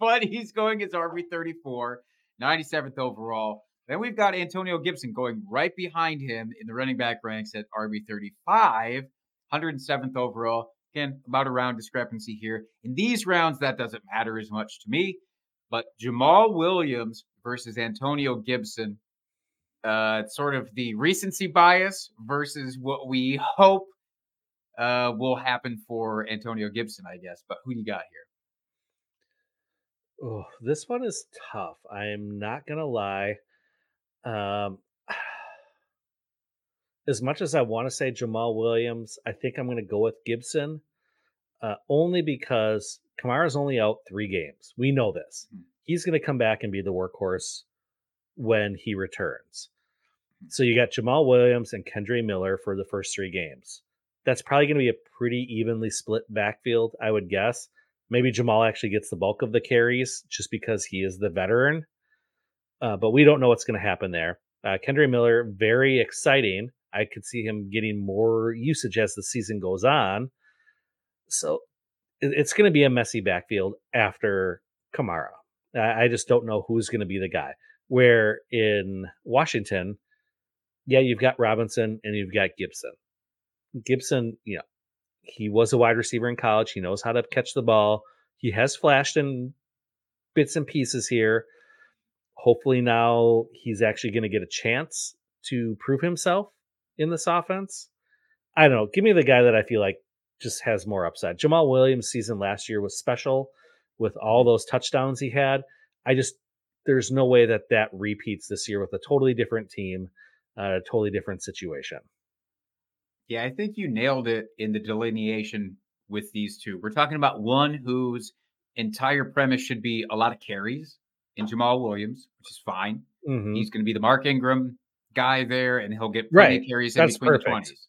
but he's going as RB34, 97th overall. Then we've got Antonio Gibson going right behind him in the running back ranks at RB35, 107th overall. Again, about a round discrepancy here. In these rounds, that doesn't matter as much to me. But Jamal Williams versus Antonio Gibson, uh, sort of the recency bias versus what we hope uh, will happen for Antonio Gibson, I guess. But who do you got here? Oh, this one is tough. I am not gonna lie. Um, <sighs> as much as I want to say Jamal Williams, I think I'm gonna go with Gibson, uh, only because Kamara's only out three games. We know this. Mhm. He's gonna come back and be the workhorse when he returns. So you got Jamal Williams and Kendre Miller for the first three games. That's probably going to be a pretty evenly split backfield, I would guess. Maybe Jamal actually gets the bulk of the carries just because he is the veteran. Uh, but we don't know what's going to happen there. Uh, Kendre Miller, very exciting. I could see him getting more usage as the season goes on. So it- it's going to be a messy backfield after Kamara. I I just don't know who's going to be the guy. Where in Washington, yeah, you've got Robinson and you've got Gibson. Gibson, you know, he was a wide receiver in college. He knows how to catch the ball. He has flashed in bits and pieces here. Hopefully now he's actually going to get a chance to prove himself in this offense. I don't know. Give me the guy that I feel like just has more upside. Jamal Williams' season last year was special with all those touchdowns he had. I just there's no way that that repeats this year with a totally different team, uh, a totally different situation. Yeah, I think you nailed it in the delineation with these two. We're talking about one whose entire premise should be a lot of carries in Jamal Williams, which is fine. Mhm. He's going to be the Mark Ingram guy there, and he'll get plenty Right. of carries in That's between perfect. the twenties.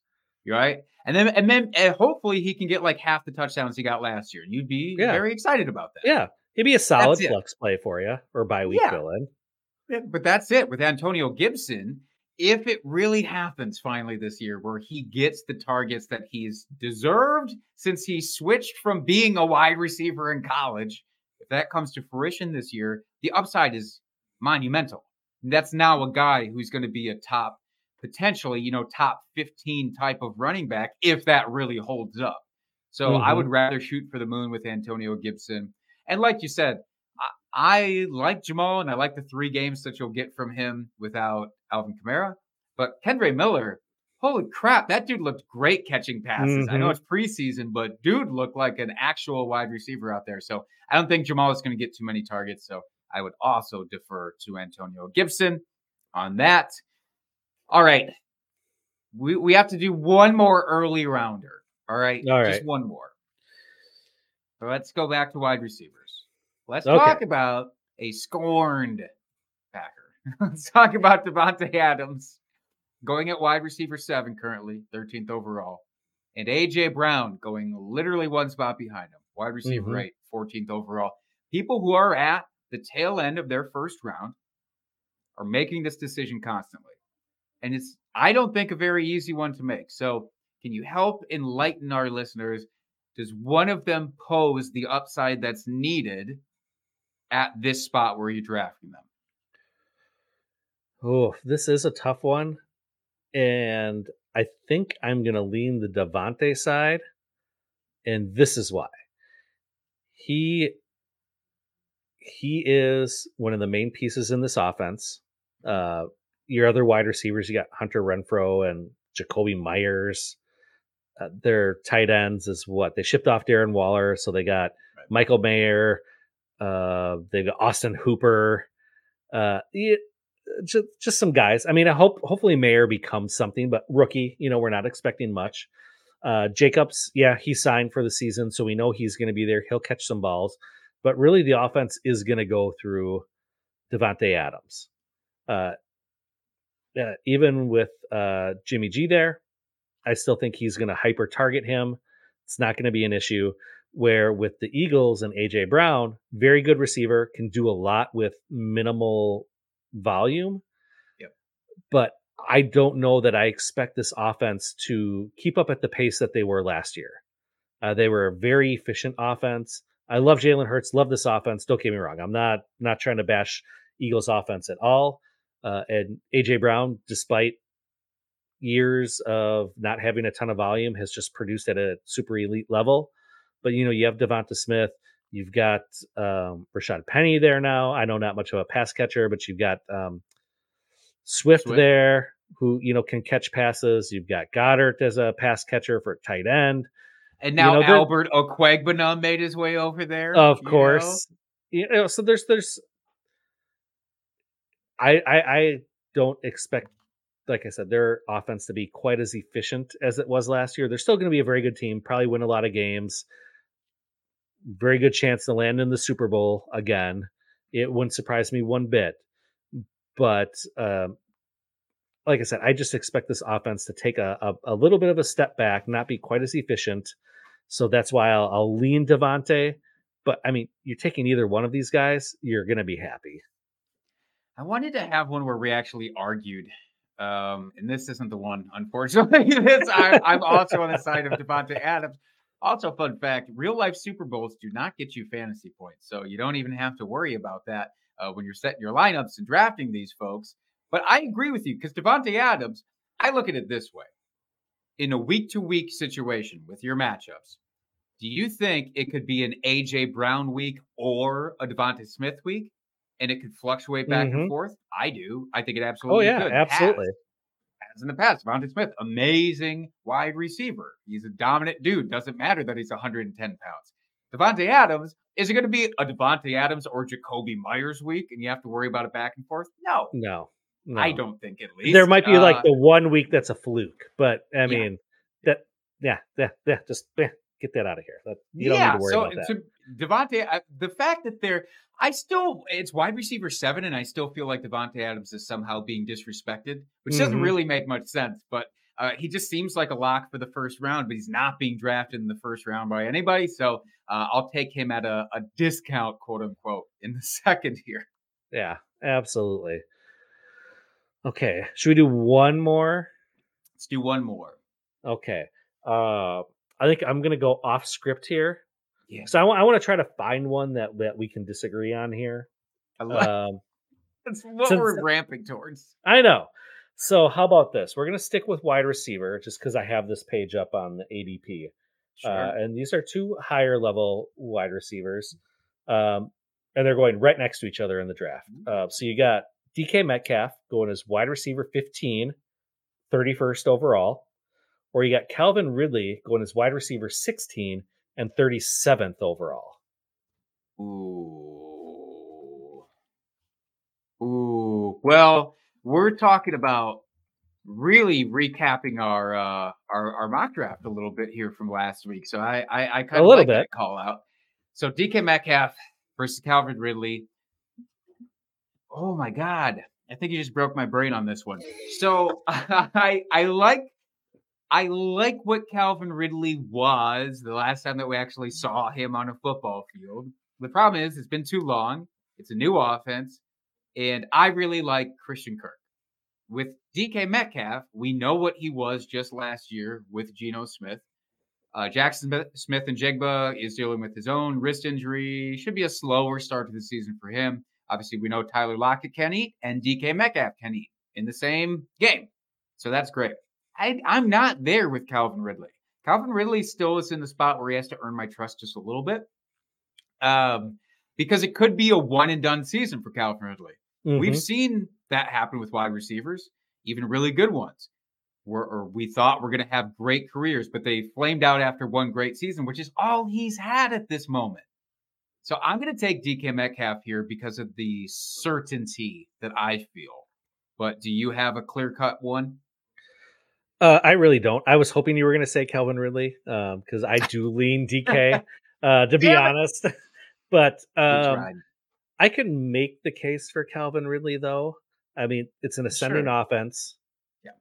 Right, and then and then uh, hopefully he can get like half the touchdowns he got last year, and you'd be Yeah. very excited about that. Yeah, he'd be a solid flex play for you or bye week Yeah. fill in. Yeah, But that's it with Antonio Gibson. If it really happens finally this year where he gets the targets that he's deserved since he switched from being a wide receiver in college, if that comes to fruition this year, the upside is monumental. That's now a guy who's going to be a top, potentially, you know, top 15 type of running back if that really holds up. So I would mm-hmm. rather shoot for the moon with Antonio Gibson. And like you said, I, I like Jamal and I like the three games that you'll get from him without Alvin Kamara. But Kendre Miller, holy crap, that dude looked great catching passes. I know Mhm. it's preseason, but dude looked like an actual wide receiver out there. So I don't think Jamal is going to get too many targets. So I would also defer to Antonio Gibson on that. All right. We, we have to do one more early rounder. All right. All Just one more. So let's go back to wide receivers. Let's Okay. talk about a scorned Packer. <laughs> let's talk about Davante Adams going at wide receiver seven currently, 13th overall, and AJ Brown going literally one spot behind him, wide receiver Mhm. eight, 14th overall. People who are at the tail end of their first round are making this decision constantly. And it's, I don't think, a very easy one to make. So, can you help enlighten our listeners? Does one of them pose the upside that's needed at this spot where you're drafting them? Oh, this is a tough one. And I think I'm going to lean the Davante side. And this is why. He he is one of the main pieces in this offense. Uh, your other wide receivers, you got Hunter Renfrow and Jakobi Meyers. Uh, their tight ends is what they shipped off Darren Waller, so they got right. Michael Mayer. Uh, they got Austin Hooper. Uh, just just some guys. I mean, I hope hopefully Mayer becomes something, but rookie, you know, we're not expecting much. Uh, Jacobs, yeah, he signed for the season, so we know he's going to be there. He'll catch some balls, but really the offense is going to go through Davante Adams. Uh, uh, even with uh, Jimmy G there, I still think he's going to hyper target him. It's not going to be an issue. Where with the Eagles and AJ Brown, very good receiver, can do a lot with minimal volume. Yep. But I don't know that I expect this offense to keep up at the pace that they were last year. Uh, they were a very efficient offense. I love Jalen Hurts, love this offense. Don't get me wrong. I'm not not trying to bash Eagles offense at all. Uh, and AJ Brown, despite years of not having a ton of volume, has just produced at a super elite level. But you know, you have DeVonta Smith, You've got um, Rashaad Penny there now. I know not much of a pass catcher, but you've got um, Swift, Swift, there who you know can catch passes. You've got Goedert as a pass catcher for tight end. And now you know, Albert Okwuegbunam made his way over there. Of you course, know? you know. So there's there's. I, I I don't expect, like I said, their offense to be quite as efficient as it was last year. They're still going to be a very good team. Probably win a lot of games very good chance to land in the Super Bowl again. It wouldn't surprise me one bit. But uh, like I said, I just expect this offense to take a, a, a, little bit of a step back, not be quite as efficient. So that's why I'll, I'll lean Davante. But I mean, you're taking either one of these guys, you're going to be happy. I wanted to have one where we actually argued um, and this isn't the one, unfortunately. <laughs> this I, am also on the side of Davante Adams. Also, fun fact real life Super Bowls do not get you fantasy points. So you don't even have to worry about that uh, when you're setting your lineups and drafting these folks. But I agree with you because Davante Adams, I look at it this way in a week to week situation with your matchups, do you think it could be an AJ Brown week or a DeVonta Smith week? And it could fluctuate back mm-hmm. and forth. I do. I think it oh, absolutely. Oh yeah, could. absolutely in the past. DeVonta Smith, amazing wide receiver. He's a dominant dude. Doesn't matter that he's 110 pounds. Davante Adams, is it going to be a Davante Adams or Jakobi Meyers week and you have to worry about it back and forth? No. No. no. I don't think at least. There might be uh, like the one week that's a fluke, but I mean, yeah. that, yeah, yeah, yeah, just yeah, get that out of here. That, you don't need to worry so, about that. So Davante, uh, the fact that they're, I still, it's wide receiver seven, and I still feel like Davante Adams is somehow being disrespected, which mm-hmm. doesn't really make much sense. But uh, he just seems like a lock for the first round, but he's not being drafted in the first round by anybody. So uh, I'll take him at a, a discount, quote unquote, in the <laughs> second here. Yeah, absolutely. Okay, should we do one more? Let's do one more. Okay. Uh, I think I'm gonna go off script here. Yeah. So I, w- I want to try to find one that that we can disagree on here. I love. Um, <laughs> That's what since, we're ramping towards. I know. So how about this? We're gonna stick with wide receiver just because I have this page up on the ADP, sure. uh, and these are two higher level wide receivers, um, and they're going right next to each other in the draft. Mm-hmm. Uh, so you got DK Metcalf going as wide receiver 15, 31st overall or you got Calvin Ridley going as wide receiver 16 and 37th overall. Ooh. Ooh. Well, we're talking about really recapping our uh our, our mock draft a little bit here from last week. So I I, I kind of like bit. that call out. So DK Metcalf versus Calvin Ridley. Oh my god. I think you just broke my brain on this one. So <laughs> I I like I like what Calvin Ridley was the last time that we actually saw him on a football field. The problem is, it's been too long. It's a new offense. And I really like Christian Kirk. With DK Metcalf, we know what he was just last year with Geno Smith. Uh, Jackson Smith and Jigba is dealing with his own wrist injury. Should be a slower start to the season for him. Obviously, we know Tyler Lockett can eat and DK Metcalf can eat in the same game. So that's great. I, I'm not there with Calvin Ridley. Calvin Ridley still is in the spot where he has to earn my trust just a little bit. Um, because it could be a one and done season for Calvin Ridley. Mm-hmm. We've seen that happen with wide receivers, even really good ones. We're, or we thought we're going to have great careers, but they flamed out after one great season, which is all he's had at this moment. So I'm going to take DK Metcalf here because of the certainty that I feel. But do you have a clear cut one? Uh, I really don't. I was hoping you were going to say Calvin Ridley because um, I <laughs> do lean DK, uh, to be honest. <laughs> but um, I can make the case for Calvin Ridley, though. I mean, it's an ascending sure. offense. Yeah.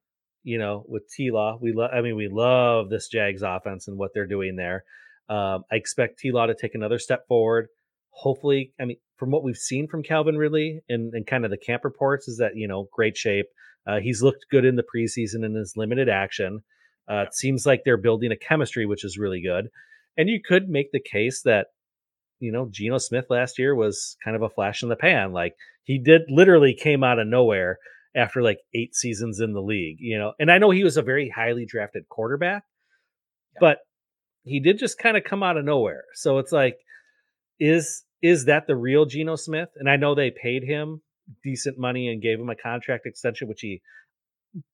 You know, with T Law, we love. I mean, we love this Jags offense and what they're doing there. Um, I expect T Law to take another step forward. Hopefully, I mean, from what we've seen from Calvin Ridley and, and kind of the camp reports, is that you know, great shape. Uh, he's looked good in the preseason in his limited action. Uh, it seems like they're building a chemistry, which is really good. And you could make the case that, you know, Geno Smith last year was kind of a flash in the pan. Like he did literally came out of nowhere after like eight seasons in the league, you know. And I know he was a very highly drafted quarterback, yeah. but he did just kind of come out of nowhere. So it's like, is is that the real Geno Smith? And I know they paid him decent money and gave him a contract extension, which he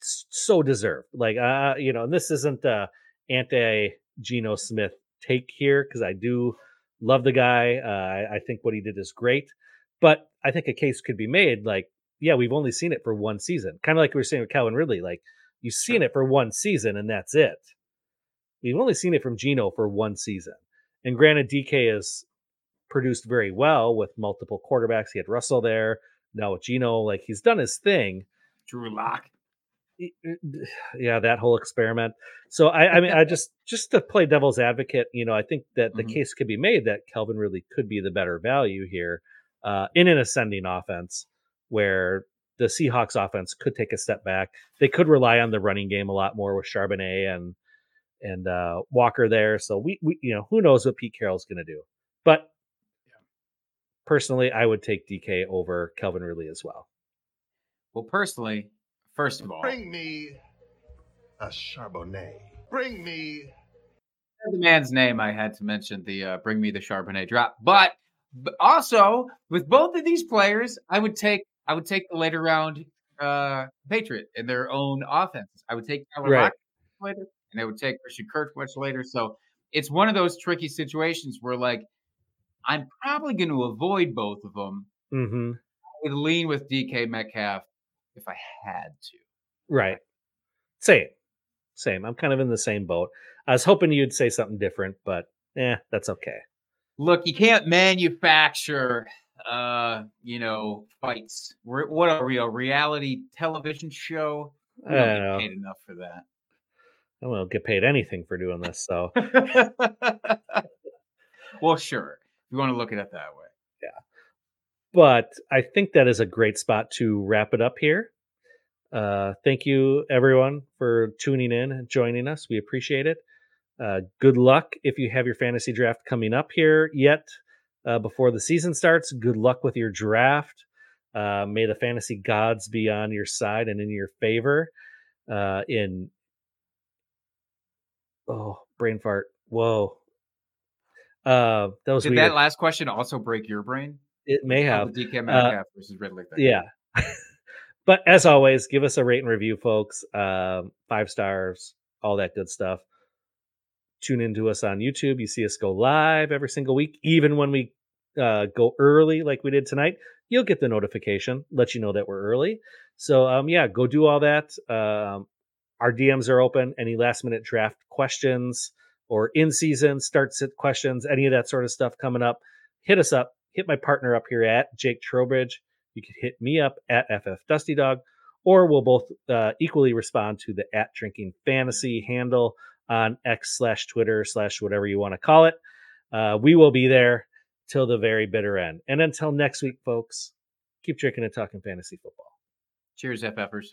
so deserved. Like, uh, you know, and this isn't uh anti Geno Smith take here because I do love the guy. Uh, I, I think what he did is great, but I think a case could be made. Like, yeah, we've only seen it for one season, kind of like we were saying with Calvin Ridley. Like, you've seen it for one season and that's it. We've only seen it from Geno for one season. And granted, DK is produced very well with multiple quarterbacks. He had Russell there. Now with Geno, like he's done his thing. Drew Lock. Yeah, that whole experiment. So I, I mean, I just just to play devil's advocate, you know, I think that the mm-hmm. case could be made that Calvin Ridley could be the better value here uh, in an ascending offense where the Seahawks offense could take a step back. They could rely on the running game a lot more with Charbonnet and and uh, Walker there. So we, we you know who knows what Pete Carroll's going to do. But personally, I would take DK over Calvin Ridley as well. Well, personally, first of all, bring me a Charbonnet. Bring me the man's name. I had to mention the uh, bring me the Charbonnet drop, but, but also with both of these players, I would take I would take the later round uh, Patriot in their own offenses. I would take Tyler right. later, and I would take Christian Kirk much later. So it's one of those tricky situations where like I'm probably going to avoid both of them. Mm-hmm. I would lean with DK Metcalf if I had to. Right. Same. Same. I'm kind of in the same boat. I was hoping you'd say something different, but yeah, that's okay. Look, you can't manufacture uh, you know, fights. We're, what are we, a reality television show? We don't get paid enough for that. I won't get paid anything for doing this, so. <laughs> well, sure you want to look at it that way. Yeah. But I think that is a great spot to wrap it up here. Uh, thank you, everyone, for tuning in and joining us. We appreciate it. Uh, good luck if you have your fantasy draft coming up here yet uh, before the season starts. Good luck with your draft. Uh, may the fantasy gods be on your side and in your favor. Uh, in oh, brain fart. Whoa, uh, that was Did weird. that last question also break your brain? It may have. The DK Metcalf uh, versus Ridley thing. Yeah. <laughs> but as always, give us a rate and review, folks. Um, five stars, all that good stuff. Tune into us on YouTube. You see us go live every single week, even when we uh, go early, like we did tonight. You'll get the notification, let you know that we're early. So, um, yeah, go do all that. Um, our DMs are open. Any last minute draft questions, or in season start sit questions, any of that sort of stuff coming up, hit us up. Hit my partner up here at Jake Trowbridge. You can hit me up at FF Dusty Dog, or we'll both uh, equally respond to the at Drinking Fantasy handle on X slash Twitter slash whatever you want to call it. Uh, we will be there till the very bitter end. And until next week, folks, keep drinking and talking fantasy football. Cheers, FFers.